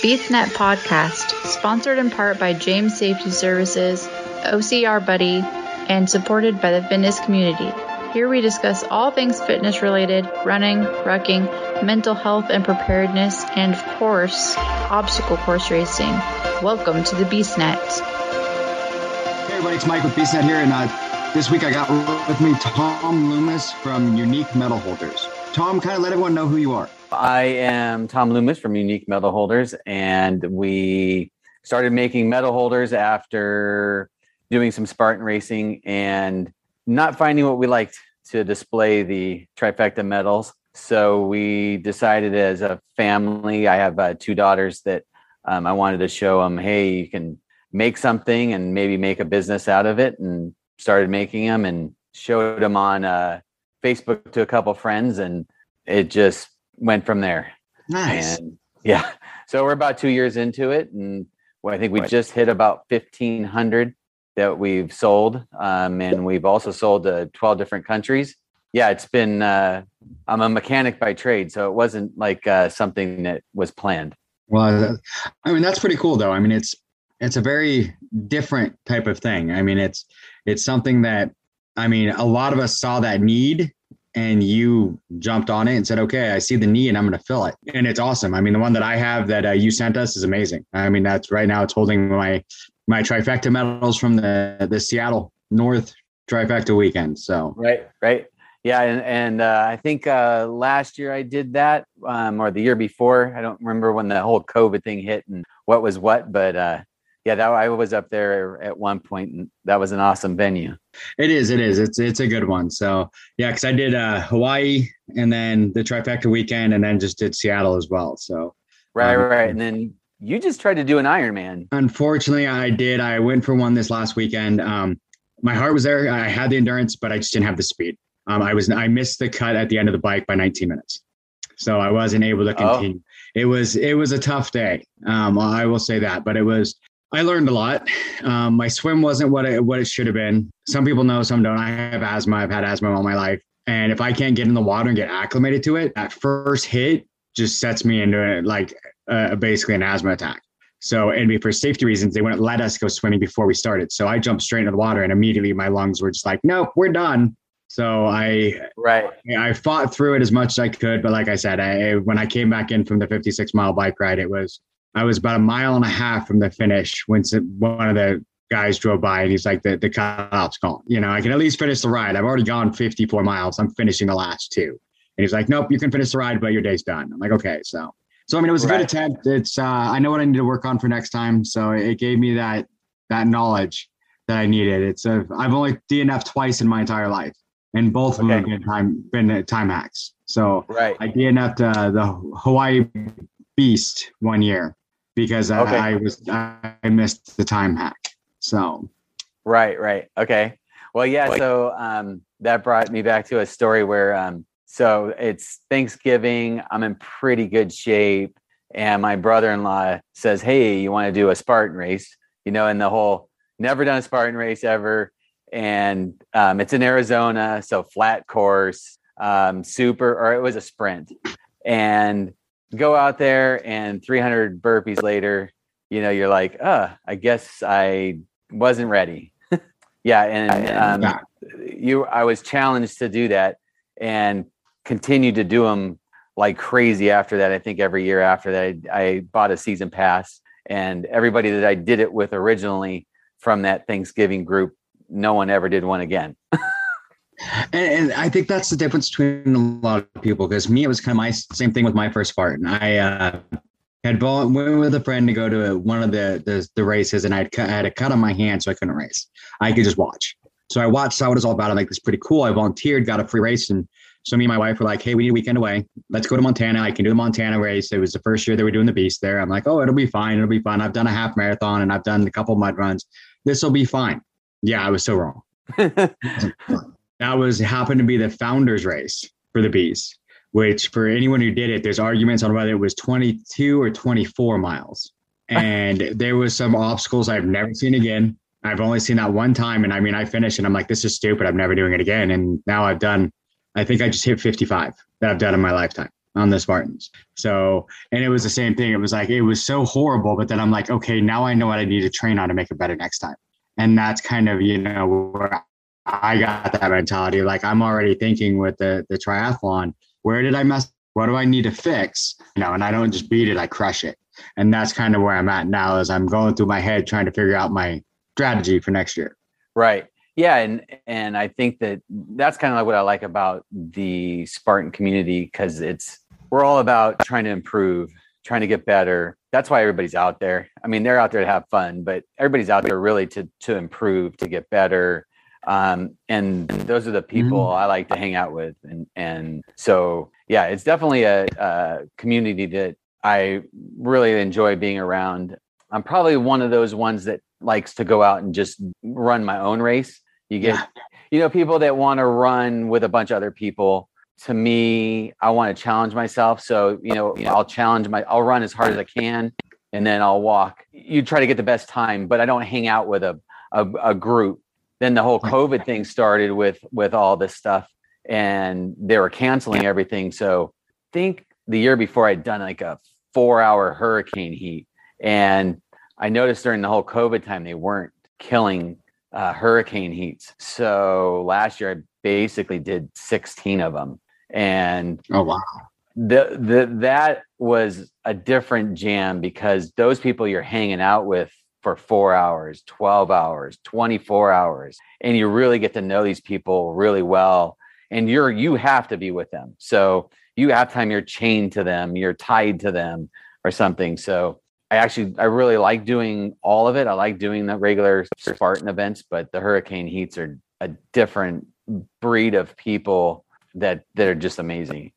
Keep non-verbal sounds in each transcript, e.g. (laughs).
BeastNet Podcast, sponsored in part by James Safety Services, OCR Buddy, and supported by the fitness community. Here we discuss all things fitness related, running, rucking, mental health and preparedness, and of course, obstacle course racing. Welcome to the BeastNet. Hey everybody, it's Mike with BeastNet here, and uh, this week I got with me Tom Loomis from Unique Medal Holders. Tom, kind of let everyone know who you are. I am Tom Loomis from Unique Medal Holders, and we started making medal holders after doing some Spartan racing and not finding what we liked to display the trifecta medals. So we decided as a family, I have uh, two daughters that um, I wanted to show them, hey, you can make something and maybe make a business out of it, and started making them and showed them on uh, Facebook to a couple friends, and it just went from there. Nice. And yeah, so we're about two years into it, and well, I think we just hit about fifteen hundred that we've sold, um, and we've also sold to twelve different countries. Yeah, it's been. Uh, I'm a mechanic by trade, so it wasn't like uh, something that was planned. Well, I mean that's pretty cool, though. I mean it's it's a very different type of thing. I mean it's it's something that I mean a lot of us saw that need and you jumped on it and said, okay, I see the need and I'm going to fill it. And it's awesome. I mean, the one that I have that uh, you sent us is amazing. I mean, that's right now it's holding my, my trifecta medals from the, the Seattle North trifecta weekend. So, right, right. Yeah. And, and uh, I think uh, last year I did that um, or the year before. I don't remember when the whole COVID thing hit and what was what, but uh, yeah, that I was up there at one point, and that was an awesome venue. It is, it is. It's it's a good one. So yeah, because I did uh, Hawaii and then the trifecta weekend, and then just did Seattle as well. So right, um, right, and then you just tried to do an Ironman. Unfortunately, I did. I went for one this last weekend. Um, my heart was there. I had the endurance, but I just didn't have the speed. Um, I was I missed the cut at the end of the bike by 19 minutes, so I wasn't able to oh. continue. Oh. It was it was a tough day. Um, I will say that, but it was I learned a lot. Um, my swim wasn't what it, what it should have been. Some people know, some don't. I have asthma. I've had asthma all my life. And if I can't get in the water and get acclimated to it, that first hit just sets me into it, like uh, basically an asthma attack. So, and for safety reasons, they wouldn't let us go swimming before we started. So I jumped straight into the water and immediately my lungs were just like, nope, we're done. So I, right. I fought through it as much as I could. But like I said, I, when I came back in from the 56 mile bike ride, it was, I was about a mile and a half from the finish when one of the guys drove by and he's like, the, the cutoff's gone. You know, I can at least finish the ride. I've already gone 54 miles. I'm finishing the last two. And he's like, nope, you can finish the ride, but your day's done. I'm like, okay. So, so I mean, it was a right. good attempt. It's, uh, I know what I need to work on for next time. So it gave me that, that knowledge that I needed. It's a, I've only DNF twice in my entire life and both of okay. them have been time, been time hacks. So right. I DNF'd uh, the Hawaii Beast one year because okay. I, I was I missed the time hack. So right, right, okay. Well, yeah. So um, that brought me back to a story where um, so it's Thanksgiving. I'm in pretty good shape, and my brother-in-law says, "Hey, you want to do a Spartan race?" You know, and the whole never done a Spartan race ever, and um, it's in Arizona, so flat course, um, super, or it was a sprint, and go out there and 300 burpees later, you know, you're like, uh, I guess I wasn't ready. (laughs) yeah. And um, you, I was challenged to do that and continue to do them like crazy after that. I think every year after that, I, I bought a season pass and everybody that I did it with originally from that Thanksgiving group, no one ever did one again. (laughs) And, and, I think that's the difference between a lot of people. Because me, it was kind of my same thing with my first Spartan. I uh, had went with a friend to go to one of the the, the races, and I'd cut, I had a cut on my hand, so I couldn't race. I could just watch. So I watched, saw what it's all about. I'm like, this is pretty cool. I volunteered, got a free race, and so me and my wife were like, hey, we need a weekend away. Let's go to Montana. I can do the Montana race. It was the first year they were doing the beast there. I'm like, oh, it'll be fine. It'll be fun. I've done a half marathon and I've done a couple of mud runs. This will be fine. Yeah, I was so wrong. (laughs) that was happened to be the founders race for the bees which for anyone who did it there's arguments on whether it was 22 or 24 miles (laughs) and there was some obstacles i've never seen again i've only seen that one time and i mean i finished and i'm like this is stupid i'm never doing it again and now i've done i think i just hit 55 that i've done in my lifetime on the Spartans. So, and it was the same thing. It was like, it was so horrible. But then I'm like, okay, now I know what I need to train on to make it better next time. And that's kind of, you know, where I got that mentality. Like I'm already thinking with the, the triathlon, where did I mess? What do I need to fix? You know, and I don't just beat it, I crush it. And that's kind of where I'm at now as I'm going through my head trying to figure out my strategy for next year. Right yeah and and i think that that's kind of like what i like about the spartan community because it's we're all about trying to improve trying to get better that's why everybody's out there i mean they're out there to have fun but everybody's out there really to to improve to get better um, and those are the people mm. i like to hang out with and and so yeah it's definitely a, a community that i really enjoy being around i'm probably one of those ones that likes to go out and just run my own race you get, yeah. you know, people that want to run with a bunch of other people. To me, I want to challenge myself. So, you know, I'll challenge my, I'll run as hard as I can and then I'll walk. You try to get the best time, but I don't hang out with a, a, a group. Then the whole COVID thing started with, with all this stuff and they were canceling everything. So I think the year before I'd done like a four hour hurricane heat. And I noticed during the whole COVID time, they weren't killing uh, hurricane heats. So last year I basically did 16 of them. And oh wow. The, the that was a different jam because those people you're hanging out with for 4 hours, 12 hours, 24 hours and you really get to know these people really well and you're you have to be with them. So you have time you're chained to them, you're tied to them or something. So I actually I really like doing all of it. I like doing the regular Spartan events, but the hurricane heats are a different breed of people that that are just amazing.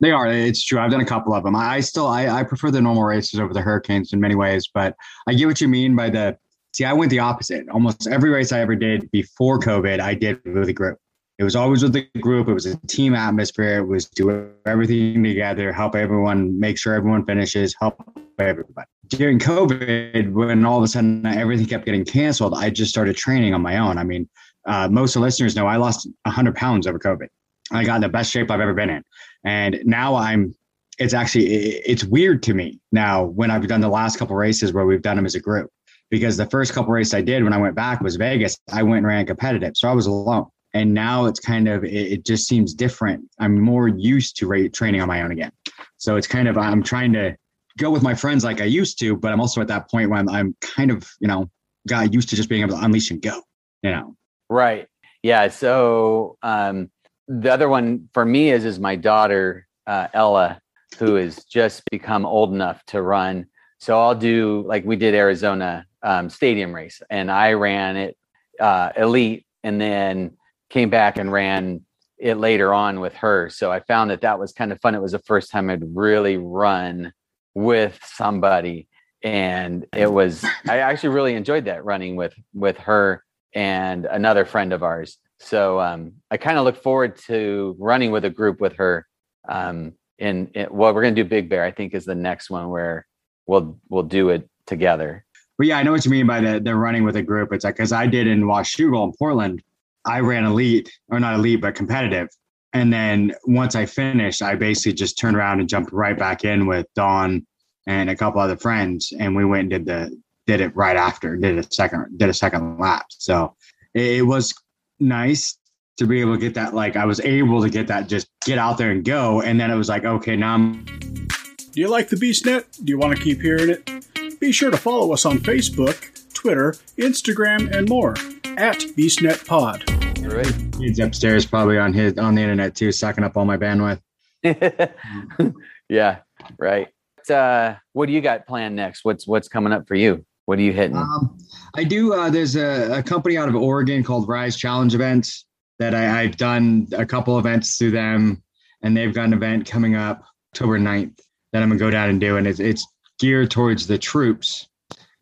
They are. It's true. I've done a couple of them. I, still I, I prefer the normal races over the hurricanes in many ways, but I get what you mean by the see. I went the opposite. Almost every race I ever did before COVID, I did with a group. It was always with the group. It was a team atmosphere. It was do everything together, help everyone, make sure everyone finishes, help everybody. During COVID, when all of a sudden everything kept getting canceled, I just started training on my own. I mean, uh, most of the listeners know I lost 100 pounds over COVID. I got in the best shape I've ever been in. And now I'm, it's actually, it's weird to me now when I've done the last couple races where we've done them as a group. Because the first couple races I did when I went back was Vegas, I went and ran competitive. So I was alone and now it's kind of it, just seems different i'm more used to training on my own again so it's kind of i'm trying to go with my friends like i used to but i'm also at that point when I'm kind of you know got used to just being able to unleash and go you know right yeah so um the other one for me is is my daughter uh, ella who has just become old enough to run so i'll do like we did arizona um, stadium race and i ran it uh, elite and then came back and ran it later on with her. So I found that that was kind of fun. It was the first time I'd really run with somebody and it was I actually really enjoyed that running with with her and another friend of ours. So um, I kind of look forward to running with a group with her. Um, in, in well, we're gonna do Big Bear. I think is the next one where we'll we'll do it together. But yeah, I know what you mean by the the running with a group. It's like because I did in Washougal in Portland. I ran elite or not elite, but competitive. And then once I finished, I basically just turned around and jumped right back in with Dawn and a couple other friends, and we went and did the did it right after, did a second did a second lap. So it, was nice to be able to get that. Like I was able to get that, just get out there and go. And then it was like, okay, now I'm. Do you like the BeastNet? Do you want to keep hearing it? Be sure to follow us on Facebook, Twitter, Instagram, and more at BeastNetPod. Right. He's upstairs, probably on his on the internet too, sucking up all my bandwidth. (laughs) yeah, right. Uh, what do you got planned next? What's what's coming up for you? What are you hitting? Um, I do. Uh, there's a, a, company out of Oregon called Rise Challenge Events that I, I've done a couple events through them, and they've got an event coming up October 9th that I'm gonna go down and do, and it's it's geared towards the troops,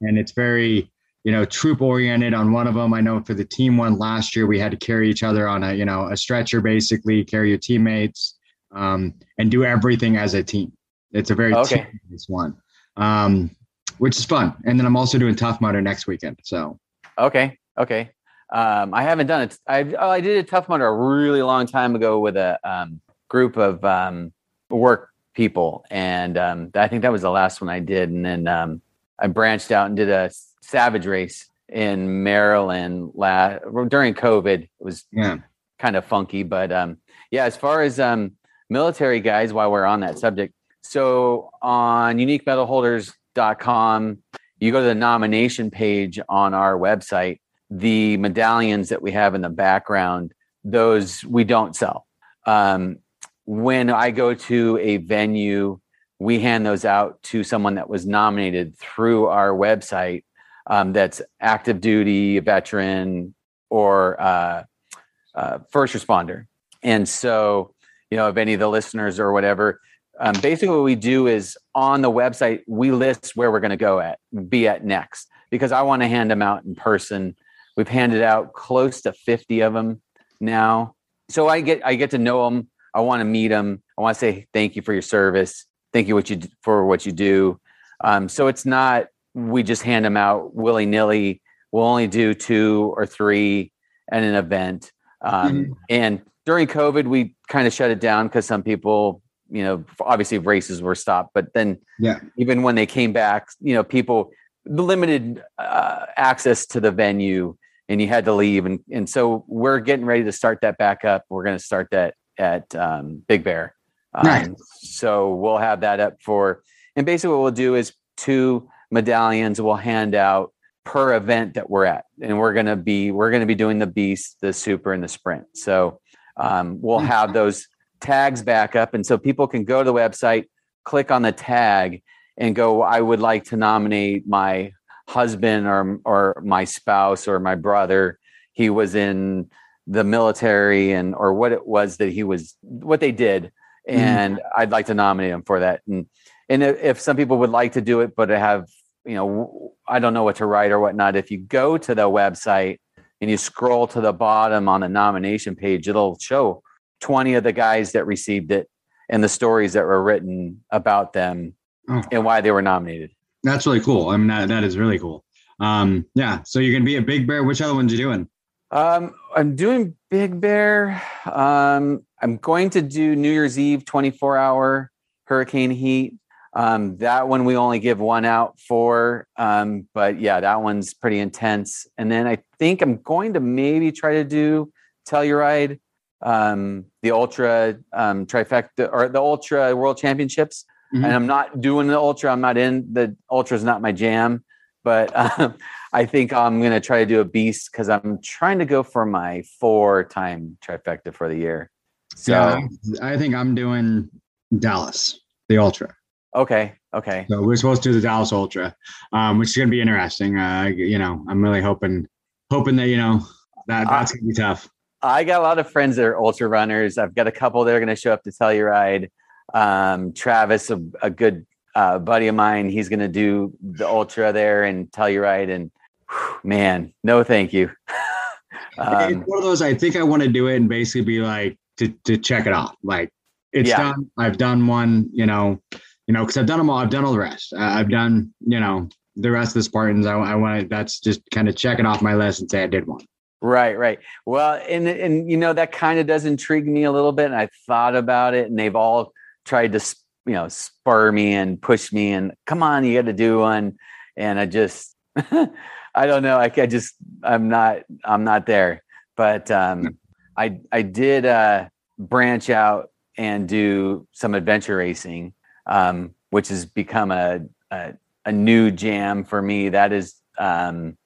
and it's very you know, troop oriented on one of them. I know for the team one last year, we had to carry each other on a, you know, a stretcher, basically carry your teammates um, and do everything as a team. It's a very okay. team one, um, which is fun. And then I'm also doing Tough Mudder next weekend. So, okay. Okay. Um, I haven't done it. I, oh, I did a Tough Mudder a really long time ago with a um, group of um, work people, and um, I think that was the last one I did. And then um, I branched out and did a Savage race in Maryland last during COVID. It was Yeah. kind of funky, but um, yeah. As far as um, military guys, while we're on that subject, so on uniquemedalholders.com, you go to the nomination page on our website. The medallions that we have in the background, those we don't sell. Um, when I go to a venue, we hand those out to someone that was nominated through our website um, that's active duty, veteran, or uh, uh, first responder. And so, you know, if any of the listeners or whatever, um, basically what we do is on the website, we list where we're going to go at, be at next, because I want to hand them out in person. We've handed out close to 50 of them now. So I get, I get to know them. I want to meet them. I want to say thank you for your service. Thank you what you for what you do. Um, so it's not we just hand them out willy nilly. We'll only do two or three at an event. Um, Mhm. And during COVID, we kind of shut it down because some people, you know, obviously races were stopped. But then, Yeah. even when they came back, you know, people the limited uh, access to the venue, and you had to leave. And and so we're getting ready to start that back up. We're going to start that at um, Big Bear. Um, Nice. So we'll have that up for, and basically what we'll do is two medallions we'll hand out per event that we're at, and we're gonna be we're gonna be doing the beast, the super, and the sprint. So um, we'll have those tags back up, and so people can go to the website, click on the tag, and go. I would like to nominate my husband or or my spouse or my brother. He was in the military and or what it was that he was what they did mm-hmm. and I'd like to nominate him for that. And and if, if some people would like to do it, but have you know, I don't know what to write or whatnot. If you go to the website and you scroll to the bottom on the nomination page, it'll show twenty of the guys that received it and the stories that were written about them Oh. and why they were nominated. That's really cool. I mean, that, that is really cool. Um, yeah. So you're gonna be a Big Bear. Which other ones you doing? Um, I'm doing Big Bear. Um, I'm going to do New Year's Eve 24 hour hurricane heat. Um, that one we only give one out for. Um, but yeah, that one's pretty intense. And then I think I'm going to maybe try to do Telluride, um, the Ultra um, trifecta or the Ultra World Championships. Mhm. And I'm not doing the Ultra. I'm not in the Ultra is not my jam. But (laughs) um, I think I'm going to try to do a beast because I'm trying to go for my four time trifecta for the year. So, yeah, I, I think I'm doing Dallas, the Ultra. okay. Okay. So we're supposed to do the Dallas Ultra, um, which is going to be interesting. Uh, you know, I'm really hoping, hoping that you know that that's going to be tough. I got a lot of friends that are ultra runners. I've got a couple that are going to show up to Telluride. Um, Travis, a, a good uh, buddy of mine, he's going to do the ultra there and Telluride. And whew, man, no, thank you. (laughs) it's um, one of those. I think I want to do it and basically be like to to check it off. Like it's Yeah. done. I've done one. You know, you know, because I've done them all. I've done all the rest. I've done. You know, the rest of the Spartans. I, I want to. That's just kind of check it off my list and say I did one. Right, right. Well, and and you know that kind of does intrigue me a little bit. And I thought about it, and they've all tried to you know spur me and push me and come on, you got to do one. And I just, (laughs) I don't know. I, I just, I'm not, I'm not there. But um, I I did uh, branch out and do some adventure racing, um, which has become a, a a new jam for me. That is um,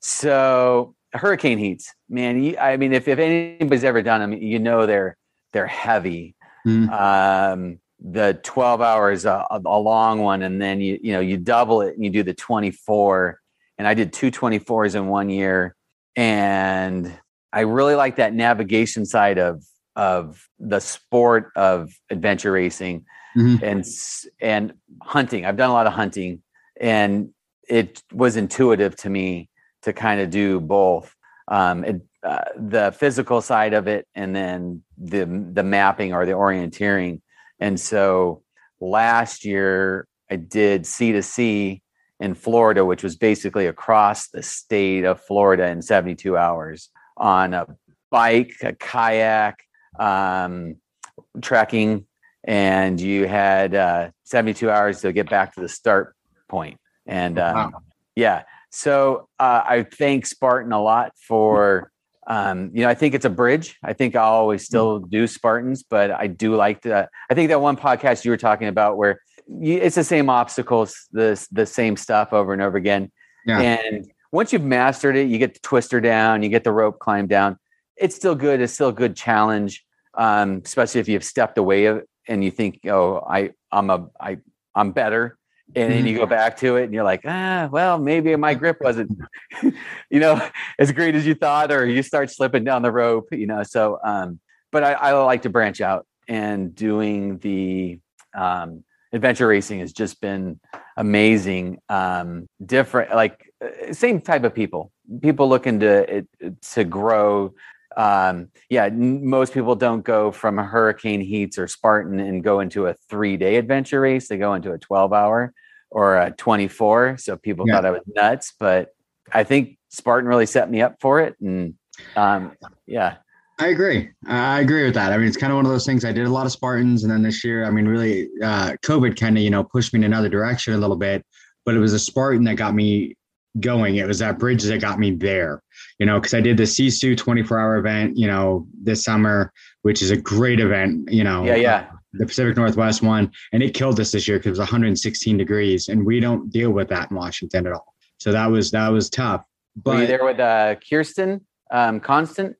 so hurricane heats, man. You, I mean, if, if anybody's ever done them, you know they're they're heavy. Mm. Um, the 12 hours a, a long one, and then you you know you double it and you do the 24. And I did two 24s in one year, and I really like that navigation side of of the sport of adventure racing Mhm. and and hunting. I've done a lot of hunting, and it was intuitive to me to kind of do both um, it, uh, the physical side of it and then the the mapping or the orienteering. And so last year I did C to C in Florida, which was basically across the state of Florida in 72 hours on a bike, a kayak, um, trekking, and you had uh, 72 hours to get back to the start point. And um, wow. yeah, so uh, I thank Spartan a lot for. Um, you know, I think it's a bridge. I think I'll always mm. still do Spartans, but I do like to. I think that one podcast you were talking about where you, it's the same obstacles, the the same stuff over and over again. Yeah. And once you've mastered it, you get the twister down, you get the rope climb down. It's still good. It's still a good challenge, um, especially if you've stepped away and you think, oh, I I'm a I I'm better and then you go mm-hmm. back to it and you're like ah well maybe my grip wasn't (laughs) you know as great as you thought or you start slipping down the rope you know so um but i, I like to branch out and doing the um adventure racing has just been amazing um different like uh, same type of people people looking to to grow um, yeah, n- most people don't go from Hurricane Heats or Spartan and go into a three day adventure race. They go into a 12 hour or a 24. So people yeah. thought I was nuts, but I think Spartan really set me up for it. And um, yeah. I agree. I agree with that. I mean, it's kind of one of those things. I did a lot of Spartans, and then this year, I mean, really, uh, COVID kind of, you know, pushed me in another direction a little bit. But it was a Spartan that got me going. It was that bridge that got me there you know, because I did the Sisu 24 hour event, you know, this summer, which is a great event, you know. Yeah, yeah. the Pacific Northwest one, and it killed us this year because it was 116 degrees, and we don't deal with that in Washington at all. So that was that was tough. But Were you there with uh, Kirsten um, Constant?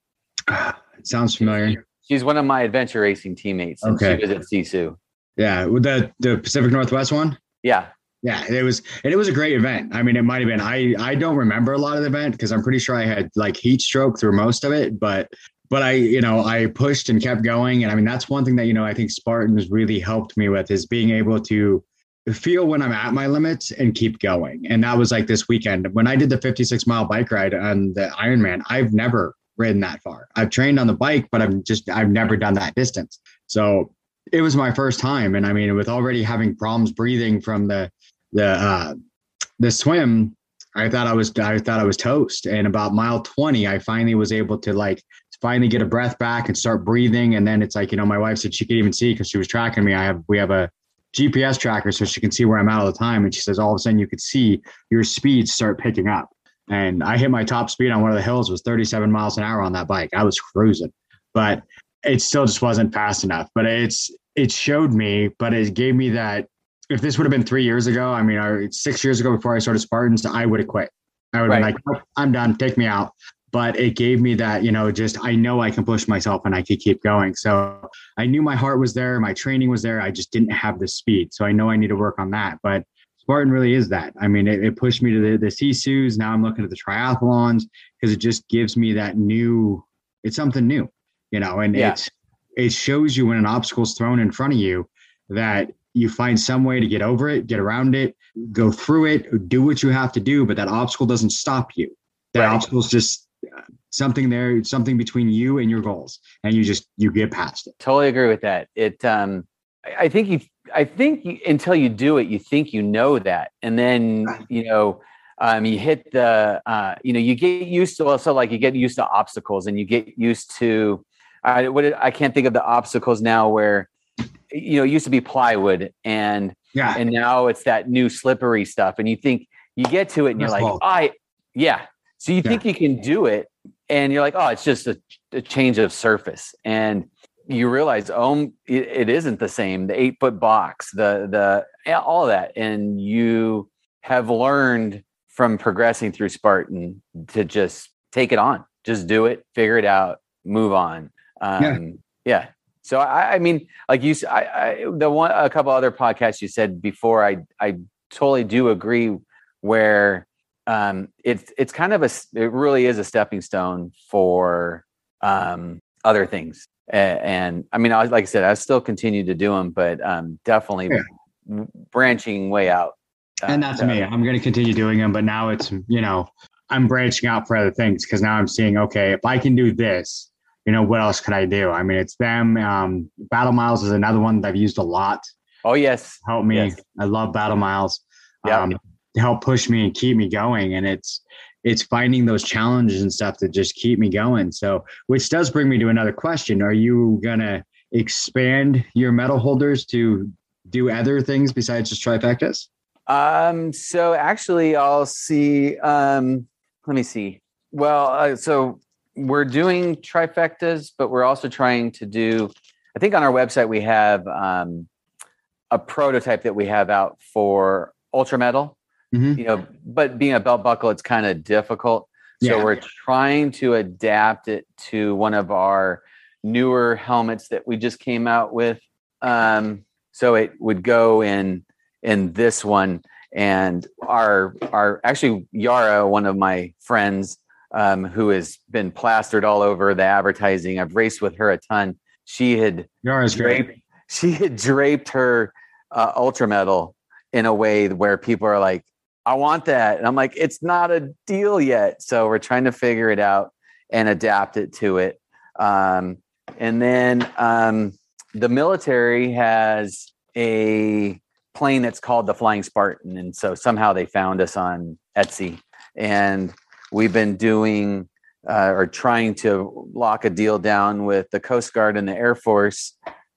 (sighs) sounds familiar. She's one of my adventure racing teammates. And okay. She was at Sisu. Yeah, with the the Pacific Northwest one. Yeah. Yeah, it was, and it was a great event. I mean, it might have been. I I don't remember a lot of the event because I'm pretty sure I had like heat stroke through most of it, but but I you know I pushed and kept going, and I mean that's one thing that you know I think Spartans really helped me with is being able to feel when I'm at my limits and keep going. And that was like this weekend when I did the 56 mile bike ride on the Ironman. I've never ridden that far. I've trained on the bike, but I'm just I've never done that distance. So it was my first time, and I mean, with already having problems breathing from the the uh, the swim, I thought I was I thought I was toast. And about mile 20, I finally was able to like finally get a breath back and start breathing. And then it's like, you know, my wife said she could even see because she was tracking me. I have we have a GPS tracker so she can see where I'm at all the time. And she says all of a sudden you could see your speed start picking up. And I hit my top speed on one of the hills was 37 miles an hour on that bike. I was cruising, but it still just wasn't fast enough. But it's it showed me, but it gave me that if this would have been three years ago, I mean, or six years ago before I started Spartans, I would have quit. I would have right. been like, I'm done, take me out. But it gave me that, you know, just I know I can push myself and I could keep going. So I knew my heart was there, my training was there. I just didn't have the speed. So I know I need to work on that. But Spartan really is that. I mean, it, it pushed me to the, the Sisus. Now I'm looking at the triathlons because it just gives me that new, it's something new, you know, and yeah. it's, it shows you when an obstacle is thrown in front of you that you find some way to get over it, get around it, go through it, do what you have to do, but that obstacle doesn't stop you. That right. obstacle is just uh, something there, something between you and your goals, and you just you get past it. Totally agree with that. It, um, I think you, I think you, until you do it, you think you know that, and then you know. Um, you hit the, uh, you know, you get used to also like you get used to obstacles and you get used to, I, what I can't think of the obstacles now where you know, it used to be plywood and yeah. and now it's that new slippery stuff. And you think you get to it and you're like, oh, I yeah. So you yeah. think you can do it and you're like, oh, it's just a, a change of surface. And you realize, oh, it, it isn't the same. The eight foot box, the the all of that, and you have learned from progressing through Spartan to just take it on, just do it, figure it out, move on. Um, yeah. yeah. So I, I mean, like you, I, I, the one, a couple other podcasts you said before, I, I totally do agree. Where um, it's, it's kind of a, it really is a stepping stone for um, other things. And, and I mean, I, like I said, I still continue to do them, but um, definitely yeah. branching way out. Uh, and that's me. I'm going to continue doing them, but now it's you know I'm branching out for other things because now I'm seeing okay, if I can do this, you know, what else could I do? I mean, it's them. Um, Battle Miles is another one that I've used a lot. Oh yes, help me. Yes. I love Battle Miles. Yeah. Um, to help push me and keep me going, and it's it's finding those challenges and stuff that just keep me going. So, which does bring me to another question: Are you gonna expand your medal holders to do other things besides just trifectas? Um, so actually, I'll see. Um, let me see. Well, uh, so we're doing trifectas, but we're also trying to do. I think on our website we have um, a prototype that we have out for ultra medal. Mhm. You know, but being a belt buckle, it's kind of difficult. So Yeah. we're trying to adapt it to one of our newer helmets that we just came out with. Um, so it would go in in this one, and our our actually Yara, one of my friends, um, who has been plastered all over the advertising. I've raced with her a ton. She had Yara's great. draped, she had draped her uh, ultra medal in a way where people are like, I want that. And I'm like, it's not a deal yet. So we're trying to figure it out and adapt it to it. Um, and then um, the military has a plane that's called the Flying Spartan. And so somehow they found us on Etsy. And we've been doing uh, or trying to lock a deal down with the Coast Guard and the Air Force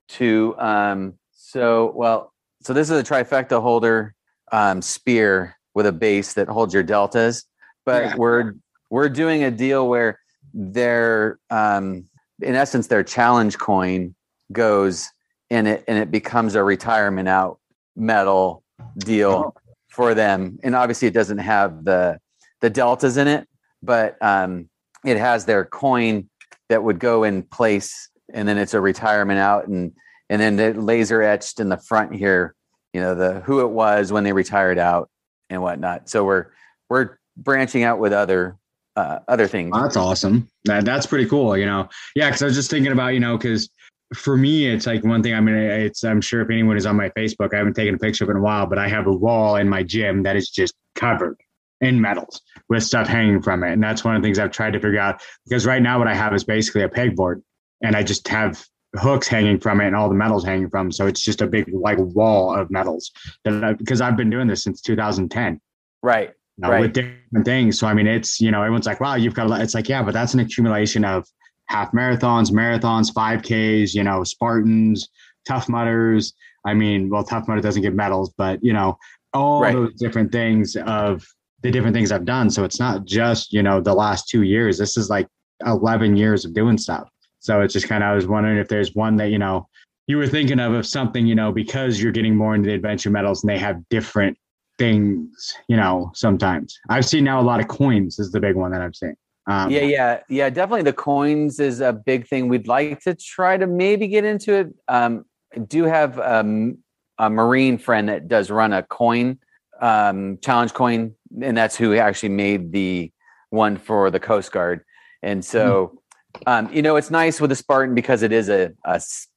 to um, so well so this is a trifecta holder um, spear with a base that holds your deltas but Yeah. we're we're doing a deal where their um, in essence their challenge coin goes in it and it becomes a retirement out medal deal for them and obviously it doesn't have the the deltas in it but um, it has their coin that would go in place and then it's a retirement out and and then the laser etched in the front here you know the who it was when they retired out and whatnot so we're we're branching out with other uh, other things that's awesome. That that's pretty cool. You know, yeah. Because I was just thinking about you know, because for me, it's like one thing. I mean, it's I'm sure if anyone is on my Facebook, I haven't taken a picture of it in a while, but I have a wall in my gym that is just covered in medals with stuff hanging from it, and that's one of the things I've tried to figure out. Because right now, what I have is basically a pegboard, and I just have hooks hanging from it and all the medals hanging from. So it's just a big like wall of medals. That I, because I've been doing this since 2010 right you know, Right. with different things. So I mean, it's you know, everyone's like, "Wow, you've got." A lot. It's like, yeah, but that's an accumulation of half marathons, marathons, five Ks. You know, Spartans, Tough Mudders. I mean, well, Tough Mudder doesn't get medals, but you know, all Right. those different things of the different things I've done. So it's not just you know the last two years. This is like eleven years of doing stuff. So it's just kind of I was wondering if there's one that you know you were thinking of of something you know because you're getting more into the adventure medals and they have different things, you know, sometimes. I've seen now a lot of coins is the big one that I've seen. Um, yeah yeah yeah definitely the coins is a big thing we'd like to try to maybe get into it um I do have um, a marine friend that does run a coin um challenge coin and that's who actually made the one for the coast guard. And so um you know it's nice with the spartan because it is a it's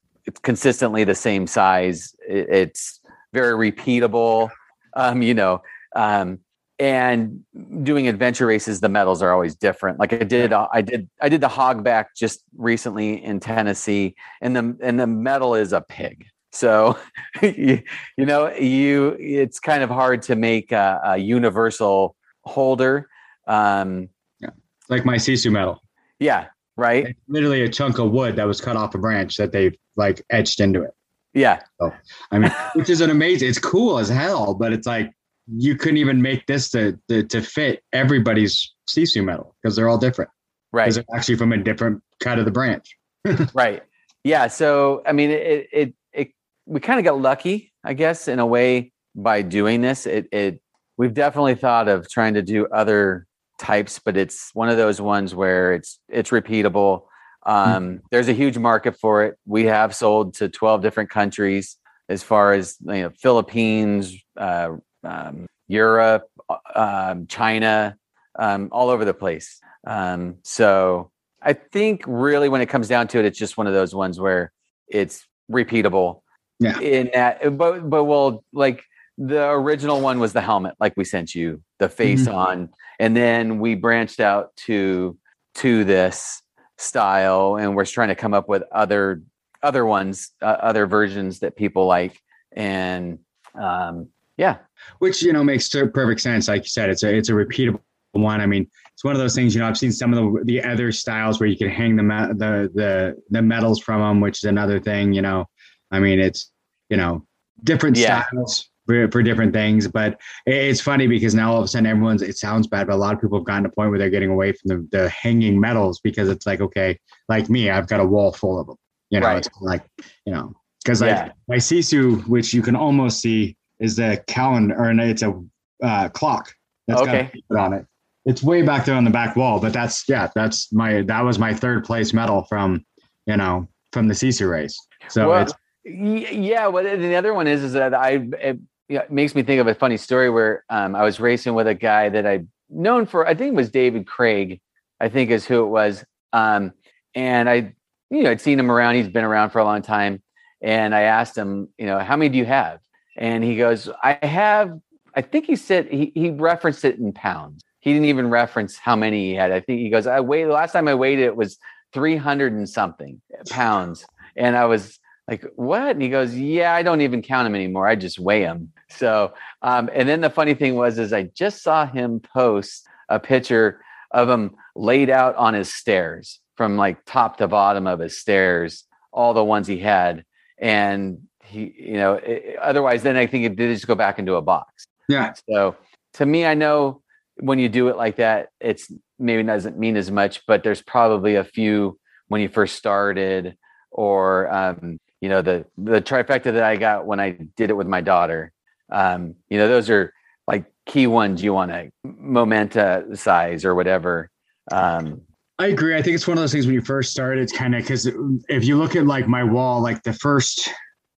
consistently the same size. It- it's very repeatable um you know um and doing adventure races the medals are always different. Like i did uh, i did i did the hogback just recently in tennessee and the and the medal is a pig so (laughs) you, you know you it's kind of hard to make a, a universal holder um like my Sisu medal. yeah right It's literally a chunk of wood that was cut off a branch that they've like etched into it. yeah I mean, (laughs) which is an amazing. It's cool as hell, but it's like you couldn't even make this to to, to fit everybody's Sisu medal because they're all different. right Because they're actually from a different cut of the branch. (laughs) right yeah so i mean it, it we kind of got lucky i guess in a way by doing this. It it we've definitely thought of trying to do other types but it's one of those ones where it's it's repeatable. Um there's a huge market for it. We have sold to 12 different countries as far as you know philippines uh, um, europe uh, um, china um, all over the place. Um, so I think really when it comes down to it, it's just one of those ones where it's repeatable. Yeah. In that, but but well, like the original one was the helmet, like we sent you the face on, and then we branched out to to this style, and we're trying to come up with other other ones, uh, other versions that people like, and um, yeah, which you know makes perfect sense. Like you said, it's a it's a repeatable one. I mean, it's one of those things. You know, I've seen some of the the other styles where you can hang the the the the medals from them, which is another thing. You know, I mean, it's you know different yeah. styles for, for different things. But it's funny because now all of a sudden everyone's it sounds bad, but a lot of people have gotten to a point where they're getting away from the, the hanging medals because it's like okay, like me, I've got a wall full of them. You know, right. it's like you know because like yeah. my sisu, which you can almost see, is the calendar or it's a uh, clock that's okay. got on it. It's way back there on the back wall, but that's yeah, that's my that was my third place medal from you know from the Sisu race. So well, it's yeah. Well, the other one is is that I it, it makes me think of a funny story where um, I was racing with a guy that I'd known for I think it was David Craig, I think is who it was, um, and I you know I'd seen him around. He's been around for a long time, and I asked him, you know, how many do you have? And he goes, I have. I think he said he he referenced it in pounds. He didn't even reference how many he had. I think he goes, I weighed the last time I weighed it was 300 and something pounds. And I was like, what? And he goes, yeah, I don't even count him anymore. I just weigh him. So, um, and then the funny thing was, is I just saw him post a picture of him laid out on his stairs from like top to bottom of his stairs, all the ones he had. And he, you know, it, otherwise, then I think it did just go back into a box. Yeah. So to me, I know when you do it like that, it's maybe doesn't mean as much, but there's probably a few when you first started or um, you know the the trifecta that I got when I did it with my daughter. Um, you know, those are like key ones you want to momenta size or whatever. Um, I agree. I think it's one of those things when you first start, it's kind of because if you look at like my wall, like the first,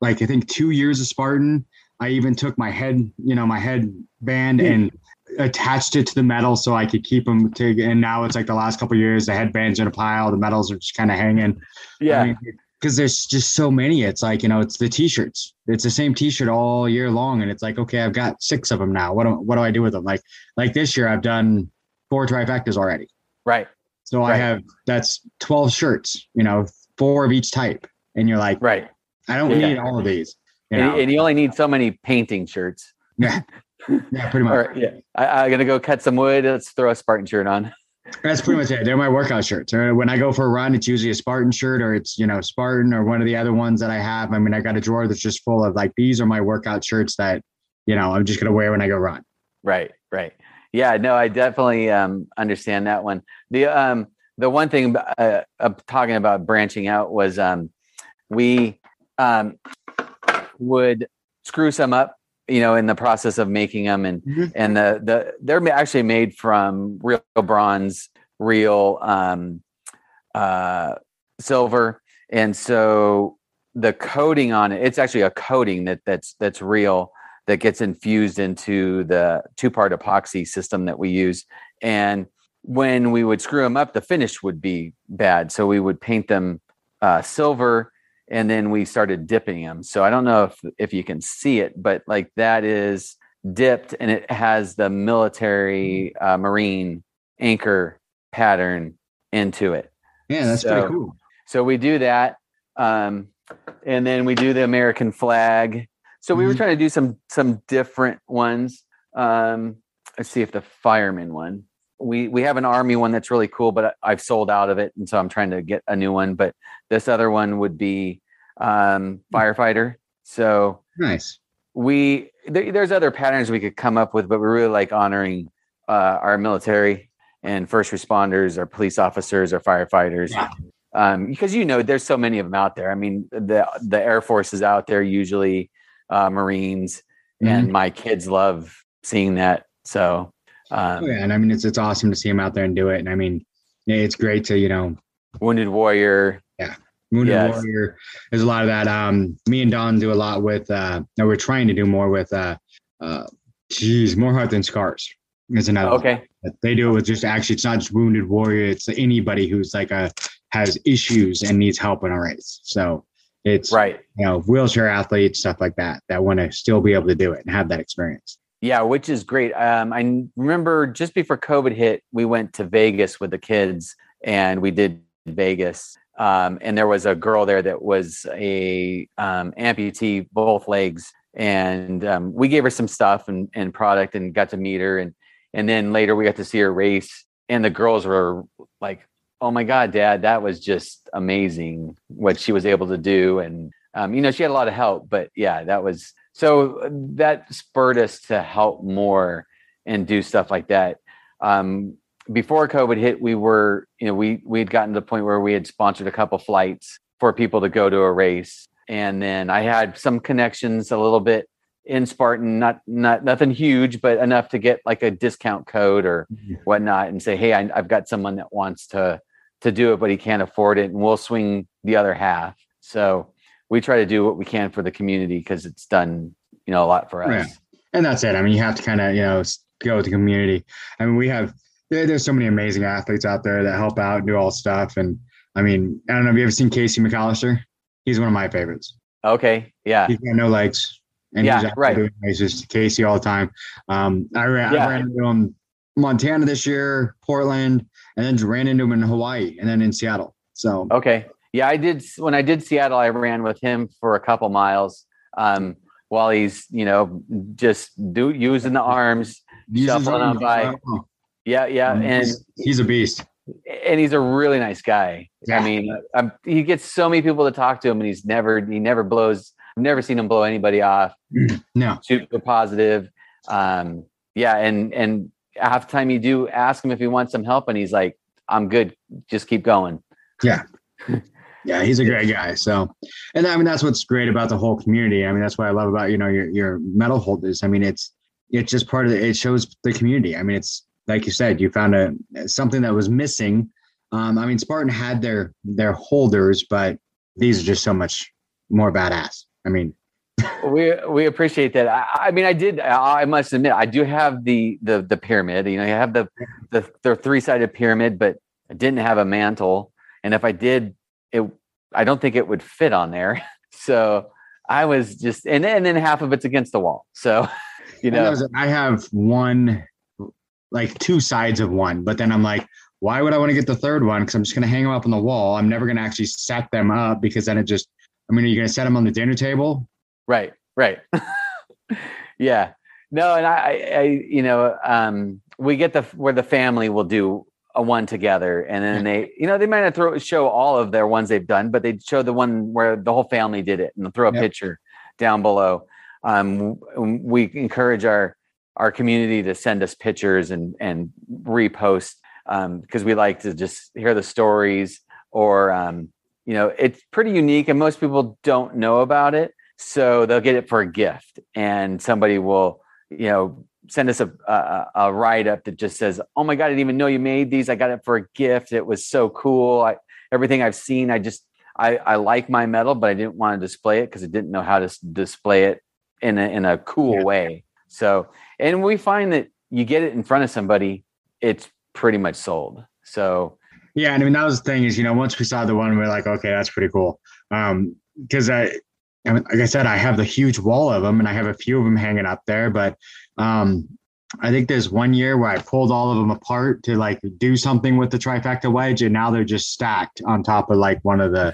like I think two years of Spartan, I even took my head, you know, my head band and attached it to the medal so I could keep them to. And now it's like the last couple years, the headbands in a pile, the medals are just kind of hanging. Yeah. I mean, because there's just so many. It's like you know, it's the t-shirts. It's the same t-shirt all year long, and it's like, okay, I've got six of them now. What do what do I do with them? Like like this year, I've done four trifectas already. Right. So right. I have that's twelve shirts. You know, four of each type, and you're like, right. I don't yeah. need all of these. You know? and, and, you only need so many painting shirts. Yeah. Yeah, pretty much. yeah. I, I'm gonna go cut some wood. Let's throw a Spartan shirt on. That's pretty much it. They're my workout shirts. Uh, when I go for a run, it's usually a Spartan shirt or it's, you know, Spartan or one of the other ones that I have. I mean, I got a drawer that's just full of like, these are my workout shirts that, you know, I'm just going to wear when I go run. Right. Right. Yeah. No, I definitely um, understand that one. The, um, the one thing uh, talking about branching out was um, we um, would screw some up you know in the process of making them and mm-hmm. and the the they're actually made from real bronze real um uh silver. And so the coating on it it's actually a coating that that's that's real that gets infused into the two part epoxy system that we use. And when we would screw them up the finish would be bad. So we would paint them uh, silver and then we started dipping them. So I don't know if if you can see it, but like that is dipped and it has the military uh, marine anchor pattern into it. Yeah, that's so, pretty cool. So we do that, um, and then we do the American flag. So we mm-hmm. were trying to do some some different ones. Um, let's see if the fireman one. We we have an army one that's really cool, but I've sold out of it, and so I'm trying to get a new one. But this other one would be um, firefighter. So nice. We there, there's other patterns we could come up with, but we're really like honoring uh, our military and first responders, our police officers, our firefighters. Yeah. Um, because you know there's so many of them out there. I mean, the the Air Force is out there usually, uh, Marines, mm-hmm. and my kids love seeing that. So um, oh, yeah, and I mean it's it's awesome to see them out there and do it. And I mean, yeah, it's great to you know, wounded warrior. Yeah, Wounded yes. Warrior. There's a lot of that. Um, me and Dawn do a lot with. Uh, no, we're trying to do more with. Uh, uh, geez, more heart than scars. Is another. Okay. They do it with just actually. It's not just Wounded Warrior. It's anybody who's like a has issues and needs help in a race. So it's right. You know, wheelchair athletes, stuff like that, that want to still be able to do it and have that experience. Yeah, which is great. Um, I remember just before COVID hit, we went to Vegas with the kids and we did Vegas um, and there was a girl there that was a um, amputee both legs and um, we gave her some stuff and, and product and got to meet her and And then later we got to see her race, and the girls were like, "Oh my god, Dad, that was just amazing what she was able to do." And um, you know, she had a lot of help, but yeah, that was so that spurred us to help more and do stuff like that. Um, before COVID hit, we were, you know, we we had gotten to the point where we had sponsored a couple flights for people to go to a race, and then I had some connections a little bit in Spartan, not not nothing huge, but enough to get like a discount code or mm-hmm. whatnot, and say, hey, I, I've got someone that wants to to do it, but he can't afford it, and we'll swing the other half. So we try to do what we can for the community because it's done, you know, a lot for us. Yeah. And that's it. I mean, you have to kind of, you know, go with the community. I mean, we have there, there's so many amazing athletes out there that help out and do all stuff. And I mean, I don't know. Have you ever seen Casey McAllister? He's one of my favorites. Okay. Yeah. He's got no legs. And yeah, he's right. doing races to Casey all the time. Um, I ran, yeah. I ran into him Montana this year, Portland, and then ran into him in Hawaii and then in Seattle. So okay. Yeah, I did when I did Seattle, I ran with him for a couple miles. Um, while he's, you know, just do using the arms, shuffling on by. Yeah, yeah, um, and he's a beast. And he's a really nice guy. Yeah. I mean, I'm, he gets so many people to talk to him, and he's never he never blows. I've never seen him blow anybody off. No, super positive. Um, yeah, and and half the time you do ask him if he wants some help, and he's like, "I'm good. Just keep going." Yeah. (laughs) Yeah, he's a great guy. So, and I mean that's what's great about the whole community. I mean that's what I love about you know your your medal holders. I mean it's it's just part of the, it shows the community. I mean it's like you said, you found a something that was missing. Um, I mean, Spartan had their their holders, but these are just so much more badass. I mean, (laughs) we we appreciate that. I, I, mean, I did. I must admit, I do have the the the pyramid. You know, you have the the, the three sided pyramid, but I didn't have a mantle. And if I did, it I don't think it would fit on there. (laughs) So I was just, and then, and then half of it's against the wall. So, (laughs) you know, I have one like two sides of one, but then I'm like, why would I want to get the third one? Because I'm just going to hang them up on the wall. I'm never going to actually set them up because then it just, I mean, are you going to set them on the dinner table? Right, right. (laughs) yeah. No, and I, I, you know, um, we get the where the family will do a one together, and then they, you know, they might not throw show all of their ones they've done, but they show the one where the whole family did it, and throw a yep. picture down below. Um, we encourage our our community to send us pictures and and repost because um, we like to just hear the stories or um, you know it's pretty unique and most people don't know about it so they'll get it for a gift. And somebody will you know send us a, a, a write up that just says oh my god i didn't even know you made these. I got it for a gift. It was so cool. I, everything i've seen i just I, I like my medal but i didn't want to display it because i didn't know how to display it in a, in a cool yeah. way. So and we find that you get it in front of somebody, it's pretty much sold. So yeah, and I mean that was the thing is you know once we saw the one we're like okay that's pretty cool um because I, I mean, like I said I have the huge wall of them and I have a few of them hanging up there but um I think there's one year where I pulled all of them apart to like do something with the trifecta wedge, and now they're just stacked on top of like one of the.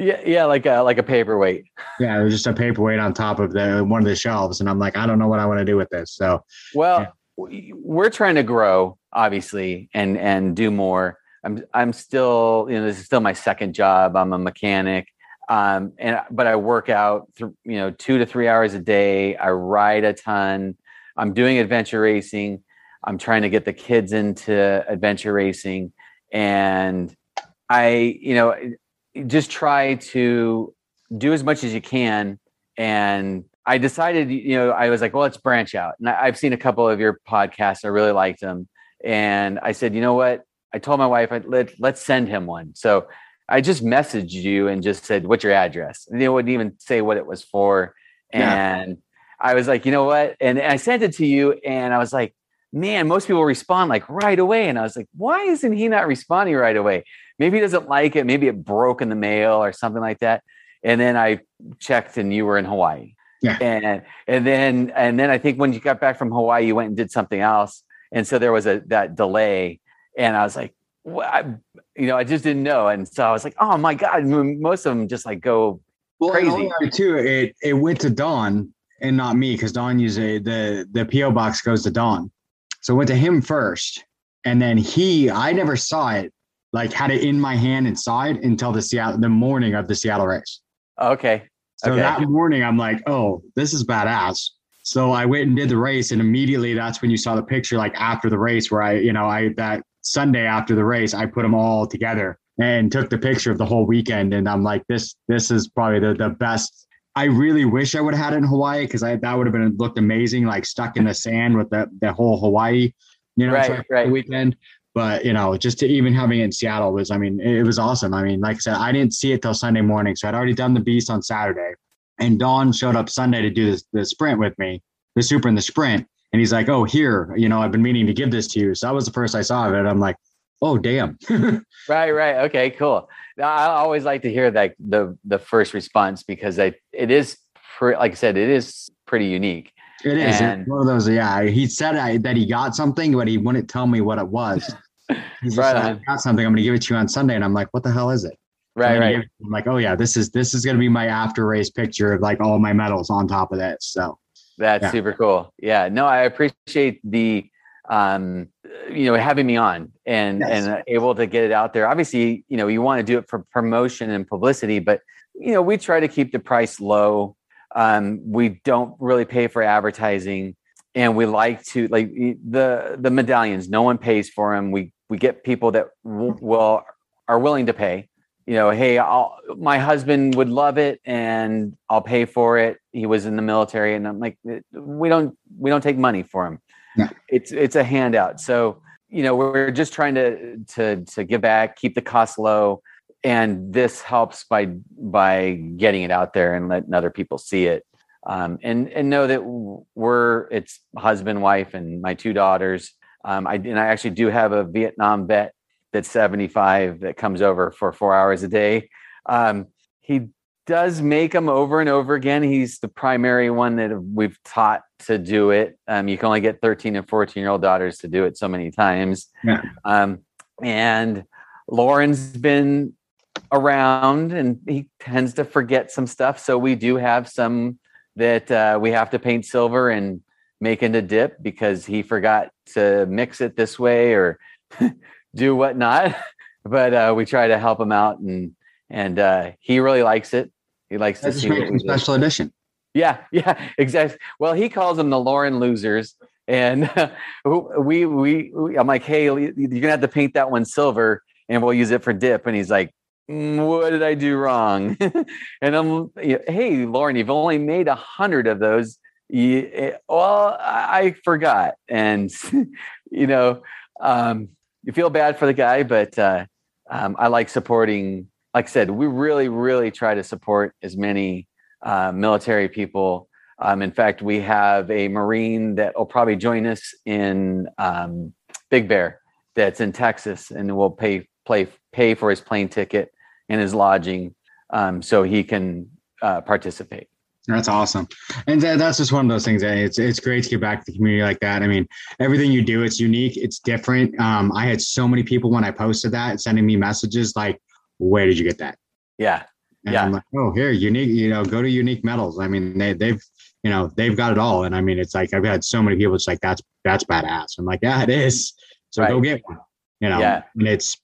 Yeah, yeah, like a like a paperweight. Yeah, it was just a paperweight on top of the one of the shelves, and I'm like, I don't know what I want to do with this. So, well, yeah. we're trying to grow, obviously, and and do more. I'm I'm still, you know, this is still my second job. I'm a mechanic, um, and but I work out, th- you know, two to three hours a day. I ride a ton. I'm doing adventure racing. I'm trying to get the kids into adventure racing, and I, you know, just try to do as much as you can. And I decided, you know, I was like, well, let's branch out. And I, have seen a couple of your podcasts. I really liked them. And I said, you know what? I told my wife, let, let's send him one. So I just messaged you and just said, what's your address? And they wouldn't even say what it was for. And yeah. I was like, you know what? And I sent it to you and I was like, man, most people respond like right away. And I was like, why isn't he not responding right away? Maybe he doesn't like it. Maybe it broke in the mail or something like that. And then I checked and you were in Hawaii. Yeah. And and then and then I think when you got back from Hawaii, you went and did something else. And so there was a that delay. And I was like, well, I, you know, I just didn't know. And so I was like, oh my God, most of them just like go well, crazy. too, it it went to Dawn and not me because Dawn usually the the PO box goes to Dawn. So I went to him first, and then he, I never saw it, like had it in my hand and saw it until the Seattle, the morning of the Seattle race. Okay. So Okay. that morning, I'm like, oh, this is badass. So I went and did the race, and immediately that's when you saw the picture, like after the race, where I, you know, I that Sunday after the race, I put them all together and took the picture of the whole weekend. And I'm like, this, this is probably the the best. I really wish I would have had it in Hawaii because I that would have been looked amazing, like stuck in the sand with the the whole Hawaii, you know, Right, right. weekend. But you know, just to even having it in Seattle was, I mean, it was awesome. I mean, like I said, I didn't see it till Sunday morning, so I'd already done the beast on Saturday, and Dawn showed up Sunday to do this the sprint with me, the super and the sprint, and he's like, "Oh, here, you know, I've been meaning to give this to you." So that was the first I saw of it. I'm like, "Oh, damn." (laughs) Right, right. Okay, cool. I always like to hear that the the first response because I it is pre- like I said, it is pretty unique. It is And- one of those. Yeah, he said I, that he got something, but he wouldn't tell me what it was. (laughs) He's Right like. I got something. I'm going to give it to you on Sunday, and I'm like, "What the hell is it?" Right, right. it- I'm like, "Oh yeah, this is this is going to be my after race picture of like all my medals on top of that." So That's Yeah. super cool. Yeah. No, I appreciate the um you know having me on and Yes. and able to get it out there. Obviously, you know, you want to do it for promotion and publicity, but you know, we try to keep the price low. Um we don't really pay for advertising and we like to like the the medallions, no one pays for them. We we get people that w- will are willing to pay you know, hey, I'll, my husband would love it and I'll pay for it. He was in the military and I'm like, we don't, we don't take money for him. It's, it's a handout. So, you know, we're just trying to, to, to give back, keep the cost low. And this helps by, by getting it out there and letting other people see it. Um, and, and know that we're, it's husband, wife, and my two daughters. Um, I, and I actually do have a Vietnam vet that's 75 that comes over for four hours a day. Um, he does make them over and over again. He's the primary one that we've taught to do it. Um, you can only get 13 and 14 year old daughters to do it so many times. Yeah. Um, and Lauren's been around and he tends to forget some stuff. So we do have some that uh, we have to paint silver and make into dip because he forgot to mix it this way or (laughs) do whatnot. (laughs) But uh, we try to help him out, and and uh, he really likes it. He likes that to see makes what them we do. special edition. Yeah, (laughs) yeah, exactly. Well, he calls them the Lauren losers, and (laughs) we, we we I'm like, hey, you're gonna have to paint that one silver, and we'll use it for dip. And he's like, "Mm, what did I do wrong? (laughs) and I'm, hey, Lauren, you've only made a hundred of those. You, eh, well, I I forgot, and you know, um, you feel bad for the guy, but uh, um, I like supporting. Like I said, we really, really try to support as many uh, military people. Um, in fact, we have a Marine that will probably join us in um, Big Bear, that's in Texas, and we'll pay play pay for his plane ticket and his lodging, um, so he can uh, participate. That's awesome, and that, that's just one of those things. That it's it's great to get back to the community like that. I mean, everything you do, it's unique, it's different. Um, I had so many people when I posted that sending me messages like, "Where did you get that?" Yeah, And Yeah. I'm like, "Oh, here, unique. You know, go to Unique Medals. I mean, they they've you know they've got it all." And I mean, it's like I've had so many people. It's like that's that's badass. I'm like, yeah, it is. So go get one. You know, Yeah. and it's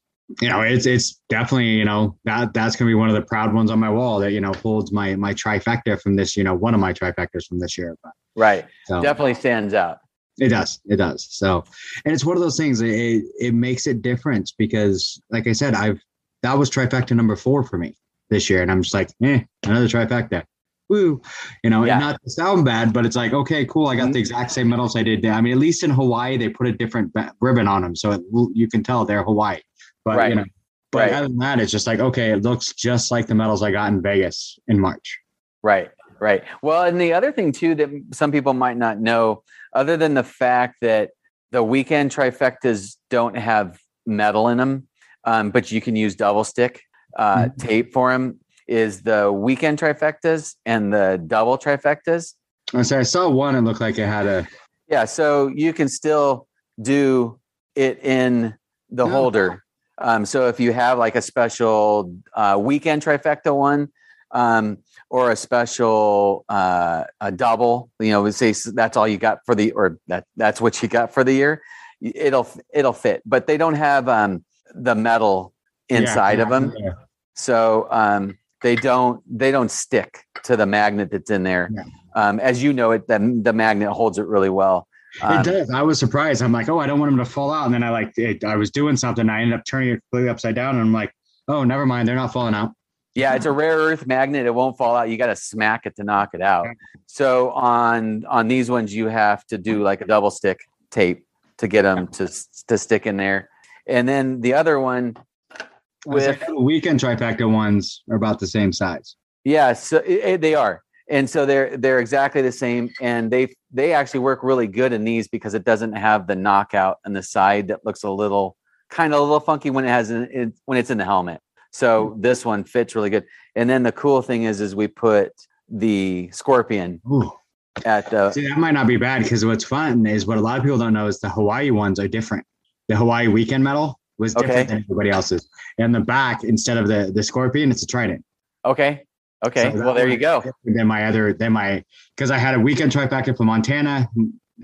you know it's it's definitely you know that that's gonna be one of the proud ones on my wall that you know holds my my trifecta from this you know one of my trifectas from this year but right. so Definitely stands out. it does it does so and it's one of those things it it makes it difference because like i said i've that was trifecta number four for me this year and i'm just like eh another trifecta woo you know Yeah. not to sound bad but it's like okay cool i got Mhm. the exact same medals i did i mean at least in hawaii they put a different ribbon on them so it, you can tell they're hawaii but Right. you know but Right. other than that it's just like okay it looks just like the medals i got in vegas in march Right, right. Well, and the other thing too that some people might not know, other than the fact that the weekend trifectas don't have metal in them, um, but you can use double stick uh, Mhm. tape for them, is the weekend trifectas and the double trifectas. i say i saw one it looked like it had a Yeah, so you can still do it in the Oh. holder. Um, so if you have like a special uh, weekend trifecta one, um, or a special uh, a double. You know, say that's all you got for the or that that's what you got for the year. It'll it'll fit, but they don't have um, the metal inside yeah, of them, yeah. So um, they don't they don't stick to the magnet that's in there. Yeah. Um, as you know, it the, the magnet holds it really well. Um, it does. I was surprised. I'm like, oh, I don't want them to fall out. And then I like, it, I was doing something. I ended up turning it completely upside down, and I'm like, oh, never mind. They're not falling out. Yeah, it's a rare earth magnet. It won't fall out. You got to smack it to knock it out. So on on these ones, you have to do like a double stick tape to get them to to stick in there. And then the other one with weekend trifecta ones are about the same size. Yeah, so it, it, they are and so they're they're exactly the same and they they actually work really good in these because it doesn't have the knockout on the side that looks a little kind of a little funky when it has it, when it's in the helmet so mm-hmm. this one fits really good and then the cool thing is is we put the scorpion Ooh. at the See, that might not be bad because what's fun is what a lot of people don't know is the hawaii ones are different the hawaii weekend medal was different okay. than everybody else's and the back instead of the the scorpion it's a trident okay Okay. So well, there you go. Then my other, then my, because I had a weekend trifecta for Montana,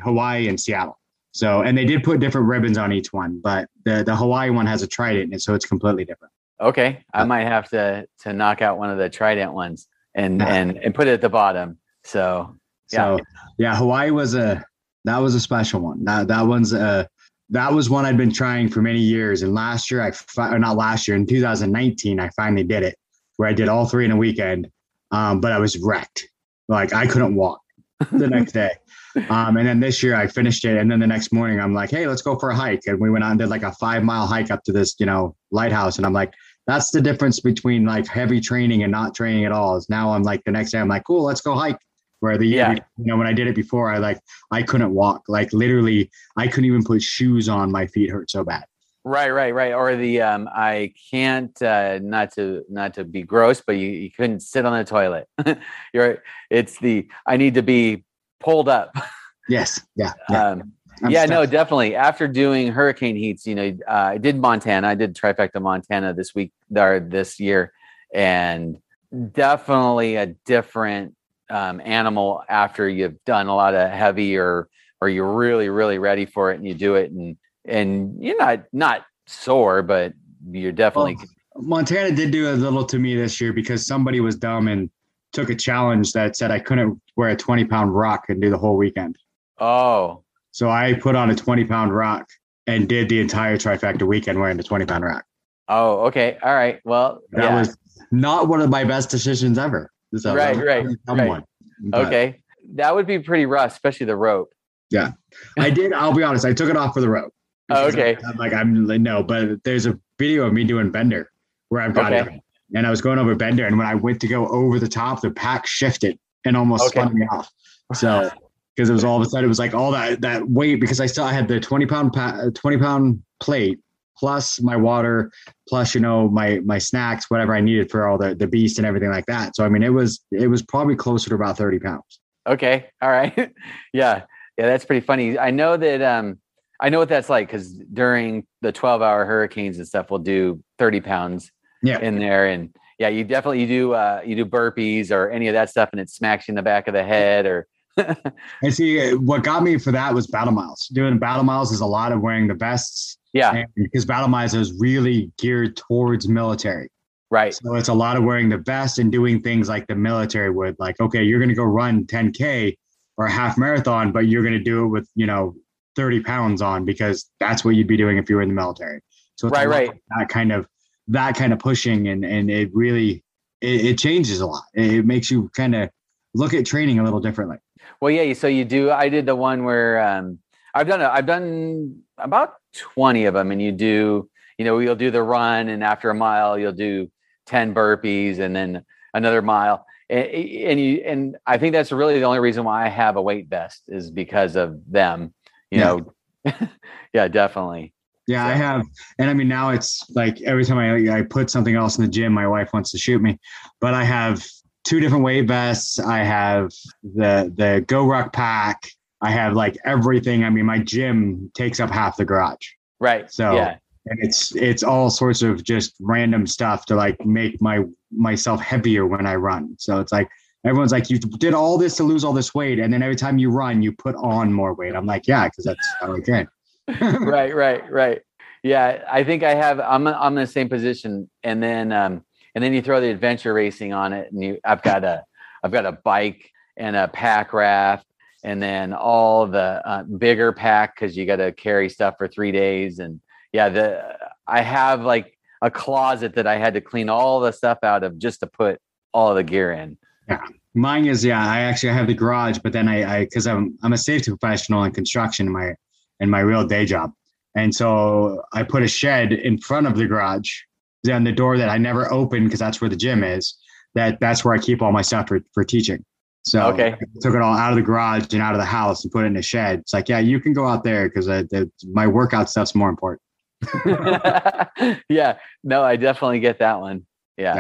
Hawaii, and Seattle. So, and they did put different ribbons on each one, but the the Hawaii one has a trident, and so it's completely different. Okay, I might have to to knock out one of the trident ones and and and put it at the bottom. So, yeah. so yeah, Hawaii was a that was a special one. That that one's a that was one I'd been trying for many years, and last year I or not last year in 2019 I finally did it where I did all three in a weekend, um, but I was wrecked. Like I couldn't walk (laughs) the next day. Um, and then this year I finished it. And then the next morning I'm like, hey, let's go for a hike. And we went out and did like a five mile hike up to this, you know, lighthouse. And I'm like, that's the difference between like heavy training and not training at all. Is now I'm like the next day I'm like, cool, let's go hike. Where the yeah. you know, when I did it before, I like I couldn't walk. Like literally, I couldn't even put shoes on. My feet hurt so bad. Right, right, right. Or the um, I can't uh, not to not to be gross, but you, you couldn't sit on the toilet. (laughs) You're it's the I need to be pulled up. (laughs) yes. Yeah. Yeah. Um, yeah, no, definitely. After doing hurricane heats, you know, uh, I did Montana. I did trifecta Montana this week or this year, and definitely a different um, animal after you've done a lot of heavy or or you're really really ready for it and you do it and and you're not not sore, but you're definitely. Well, Montana did do a little to me this year because somebody was dumb and took a challenge that said I couldn't wear a 20 pound rock and do the whole weekend. Oh. So I put on a 20 pound rock and did the entire trifecta weekend wearing the 20 pound rock. Oh, okay. All right. Well, that yeah. was not one of my best decisions ever. Right, right, right. Okay. That would be pretty rough, especially the rope. Yeah. I (laughs) did. I'll be honest. I took it off for the rope. Oh, okay. I'm like, I'm no, but there's a video of me doing bender where I've got okay. it. And I was going over bender. And when I went to go over the top, the pack shifted and almost okay. spun me off. So, (laughs) because it was all of a sudden, it was like all that, that weight, because I still I had the 20 pound, pa- 20 pound plate plus my water, plus, you know, my, my snacks, whatever I needed for all the, the beast and everything like that. So, I mean, it was, it was probably closer to about 30 pounds. Okay. All right. (laughs) yeah. Yeah. That's pretty funny. I know that, um, I know what that's like because during the 12 hour hurricanes and stuff, we'll do 30 pounds yeah. in there. And yeah, you definitely, you do, uh, you do burpees or any of that stuff and it smacks you in the back of the head or. (laughs) and see, what got me for that was battle miles. Doing battle miles is a lot of wearing the vests. Yeah. Because battle miles is really geared towards military. Right. So it's a lot of wearing the vest and doing things like the military would. Like, okay, you're going to go run 10K or a half marathon, but you're going to do it with, you know, 30 pounds on because that's what you'd be doing if you were in the military. So right, right. that kind of that kind of pushing and and it really it, it changes a lot. It makes you kind of look at training a little differently. Well, yeah. So you do. I did the one where um, I've done. I've done about 20 of them, and you do. You know, you'll do the run, and after a mile, you'll do 10 burpees, and then another mile. And, and you and I think that's really the only reason why I have a weight vest is because of them you yeah. know (laughs) yeah definitely yeah. I have, and I mean now it's like every time I I put something else in the gym, my wife wants to shoot me. But I have two different weight vests. I have the the GoRuck pack. I have like everything. I mean, my gym takes up half the garage. Right. So yeah. and it's it's all sorts of just random stuff to like make my myself heavier when I run. So it's like everyone's like, you did all this to lose all this weight, and then every time you run, you put on more weight. I'm like, yeah, because that's how I train. (laughs) right, right, right. Yeah, I think I have. I'm I'm in the same position, and then um, and then you throw the adventure racing on it, and you I've got a I've got a bike and a pack raft, and then all the uh, bigger pack because you got to carry stuff for three days, and yeah, the I have like a closet that I had to clean all the stuff out of just to put all the gear in. Yeah. Mine is yeah. I actually have the garage, but then I I because I'm I'm a safety professional in construction in my in my real day job, and so I put a shed in front of the garage, then the door that I never open because that's where the gym is. That that's where I keep all my stuff for for teaching. So Okay. I took it all out of the garage and out of the house and put it in a shed. It's like yeah, you can go out there because my workout stuff's more important. (laughs) yeah, no, I definitely get that one. Yeah.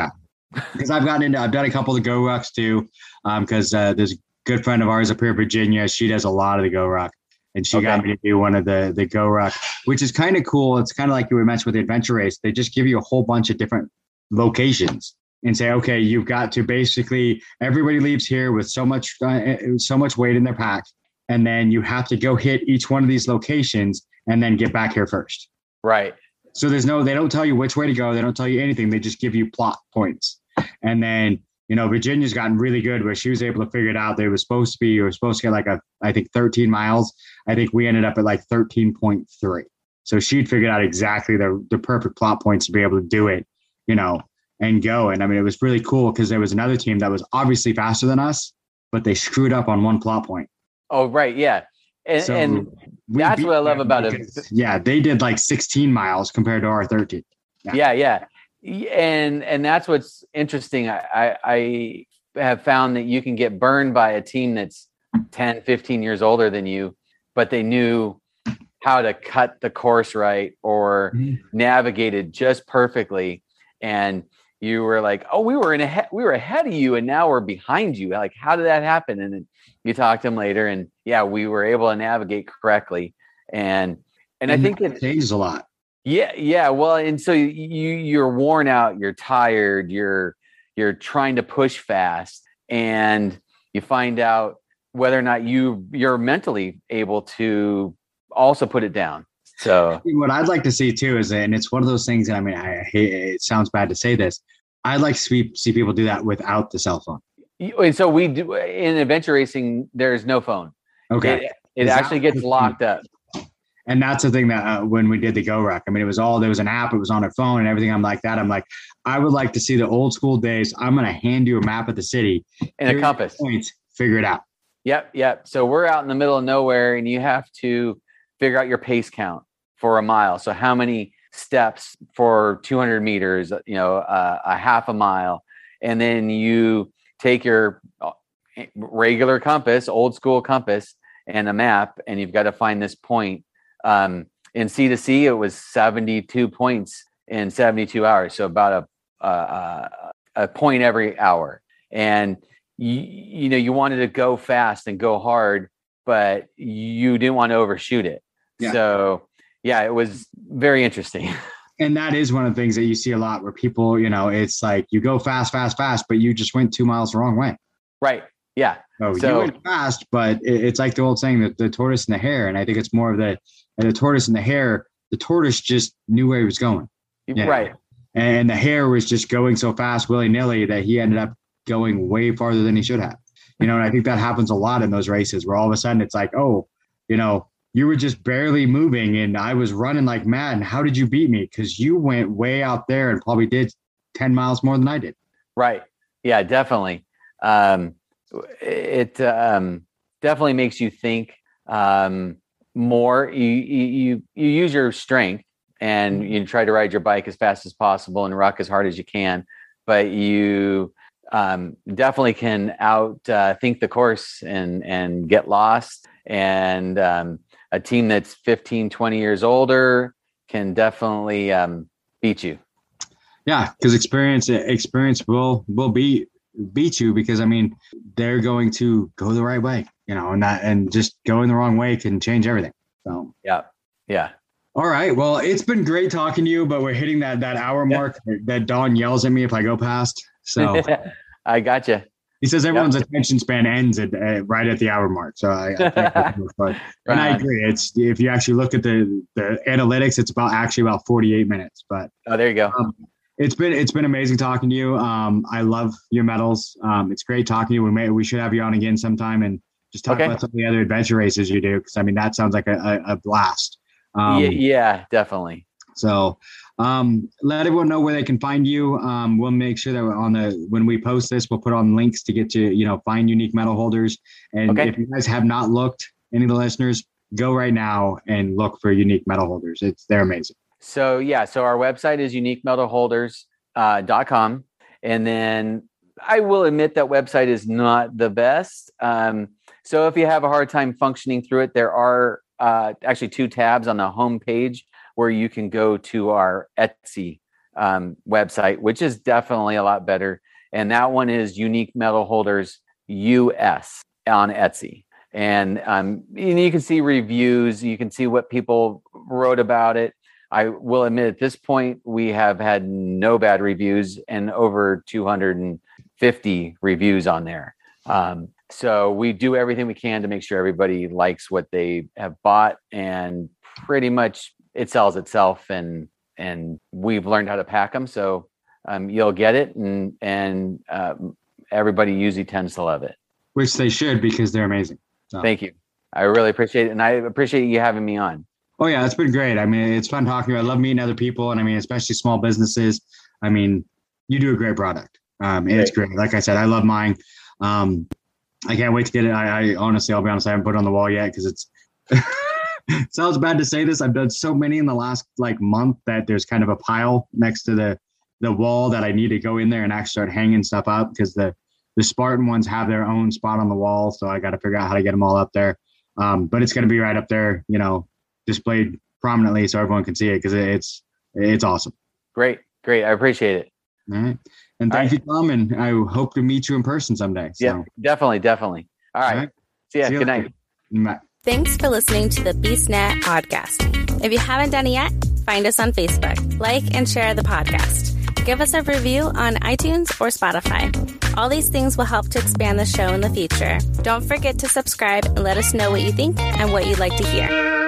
Yeah. because I've gotten into I've done a couple of the Go Rucks too. Um, because uh, there's a good friend of ours up here in Virginia. She does a lot of the Go Ruck, and she got me to do one of the the Go Ruck, which is kind of cool. It's kind of like you were mentioned with the adventure race. They just give you a whole bunch of different locations and say, okay, you've got to basically everybody leaves here with so much uh, so much weight in their pack, and then you have to go hit each one of these locations and then get back here first. Right. So there's no, they don't tell you which way to go. They don't tell you anything. They just give you plot points. And then, you know, Virginia's gotten really good where she was able to figure it out. They were supposed to be, you were supposed to get like a, I think 13 miles. I think we ended up at like 13.3. So she'd figured out exactly the, the perfect plot points to be able to do it, you know, and go. And I mean, it was really cool because there was another team that was obviously faster than us, but they screwed up on one plot point. Oh, right. Yeah. And, So and that's what I love about it. Yeah, they did like 16 miles compared to our 13. Yeah. yeah yeah and and that's what's interesting I, I i have found that you can get burned by a team that's 10 15 years older than you but they knew how to cut the course right or Mhm. navigated just perfectly and you were like oh we were in ahead we were ahead of you and now we're behind you like how did that happen and then you talked to them later and yeah we were able to navigate correctly and and i think it changes a lot. yeah, yeah. Well, and so you you're worn out, you're tired, you're you're trying to push fast, and you find out whether or not you you're mentally able to also put it down. So What I'd like to see too is, and it's one of those things. that I mean, I hate. It sounds bad to say this. I'd like to see, see people do that without the cell phone. and so we do in adventure racing. There's no phone. Okay, It, it Is actually gets locked up. and that's the thing that uh, when we did the Go Ruck, I mean, it was all there was an app. It was on a phone and everything. I'm like that. I'm like, I would like to see the old school days. I'm going to hand you a map of the city And a compass. Points. Figure it out. Yep, yep. So we're out in the middle of nowhere, and you have to figure out your pace count for a mile. So how many steps for 200 meters? You know, uh, a half a mile, and then you take your uh, regular compass, old school compass, and a map, and you've got to find this point. Um, in C to C, it was 72 points in 72 hours, so about a a, a point every hour, and you, you know you wanted to go fast and go hard but you didn't want to overshoot it Yeah. so yeah it was very interesting (laughs) And that is one of the things that you see a lot where people, you know, it's like you go fast, fast, fast, but you just went two miles the wrong way. right yeah So, So- you went fast, but it's like the old saying that the tortoise and the hare. And I think it's more of the the tortoise and the hare. The tortoise just knew where he was going, Yeah. right and the hare was just going so fast, willy nilly, that he ended up going way farther than he should have. You know, and I think that happens a lot in those races where all of a sudden it's like, oh, you know, you were just barely moving and I was running like mad. And how did you beat me? Because you went way out there and probably did 10 miles more than I did. right yeah definitely um it um definitely makes you think um more you you you, use your strength and you try to ride your bike as fast as possible and rock as hard as you can but you um, definitely can out uh, think the course and and get lost and um, a team that's 15 20 years older can definitely um, beat you Yeah, because experience experience will will beat beat you because I mean they're going to go the right way, you know, and that and just going the wrong way can change everything. So yeah yeah All right. Well, it's been great talking to you, but we're hitting that that hour mark that Dawn yells at me if I go past. So (laughs) I got gotcha. He says everyone's attention span ends at, at right at the hour mark. So I, I think that's (laughs) the most fun. and I agree. It's if you actually look at the the analytics, it's about actually about 48 minutes. But Oh, there you go. um, it's been it's been amazing talking to you. Um, I love your medals. Um, it's great talking to you. We may we should have you on again sometime and just talk Okay. about some of the other adventure races you do because I mean that sounds like a, a, a blast. Um, yeah, yeah, definitely. So um, let everyone know where they can find you. Um, we'll make sure that on the when we post this, we'll put on links to get to you know find unique medal holders. And Okay. if you guys have not looked, any of the listeners, go right now and look for unique medal holders. It's they're amazing. So yeah, so our website is uniquemedalholders.com. dot com. and then I will admit that website is not the best. Um, so if you have a hard time functioning through it, there are uh, actually two tabs on the home page where you can go to our Etsy um, website, which is definitely a lot better. And that one is Unique Medal Holders US on Etsy. And um, and you can see reviews, you can see what people wrote about it. I will admit at this point, we have had no bad reviews and over 250 reviews on there. Um, so we do everything we can to make sure everybody likes what they have bought, and pretty much it sells itself. And and we've learned how to pack them, so um, you'll get it, and and um, everybody usually tends to love it. Which they should because they're amazing. So. Thank you. I really appreciate it, and I appreciate you having me on. Oh yeah, it's been great. I mean, it's fun talking. to you. I love meeting other people, and I mean, especially small businesses. I mean, you do a great product. Um, and it's great. Like I said, I love mine. Um, I can't wait to get it. I, I honestly, I'll be honest, I haven't put it on the wall yet because it's. (laughs) (laughs) sounds bad to say this. I've done so many in the last like month that there's kind of a pile next to the the wall that I need to go in there and actually start hanging stuff up because the the Spartan ones have their own spot on the wall, so I got to figure out how to get them all up there. Um, but it's going to be right up there, you know, displayed prominently so everyone can see it because it's it's awesome. Great, great. I appreciate it. All right, and All thank you, Tom, and I hope to meet you in person someday. So, Yeah, definitely, definitely. All right. all right. See ya. See you Good later. night. Bye. Thanks for listening to the BeastNet podcast. If you haven't done it yet, find us on Facebook, like and share the podcast. Give us a review on iTunes or Spotify. All these things will help to expand the show in the future. Don't forget to subscribe and let us know what you think and what you'd like to hear.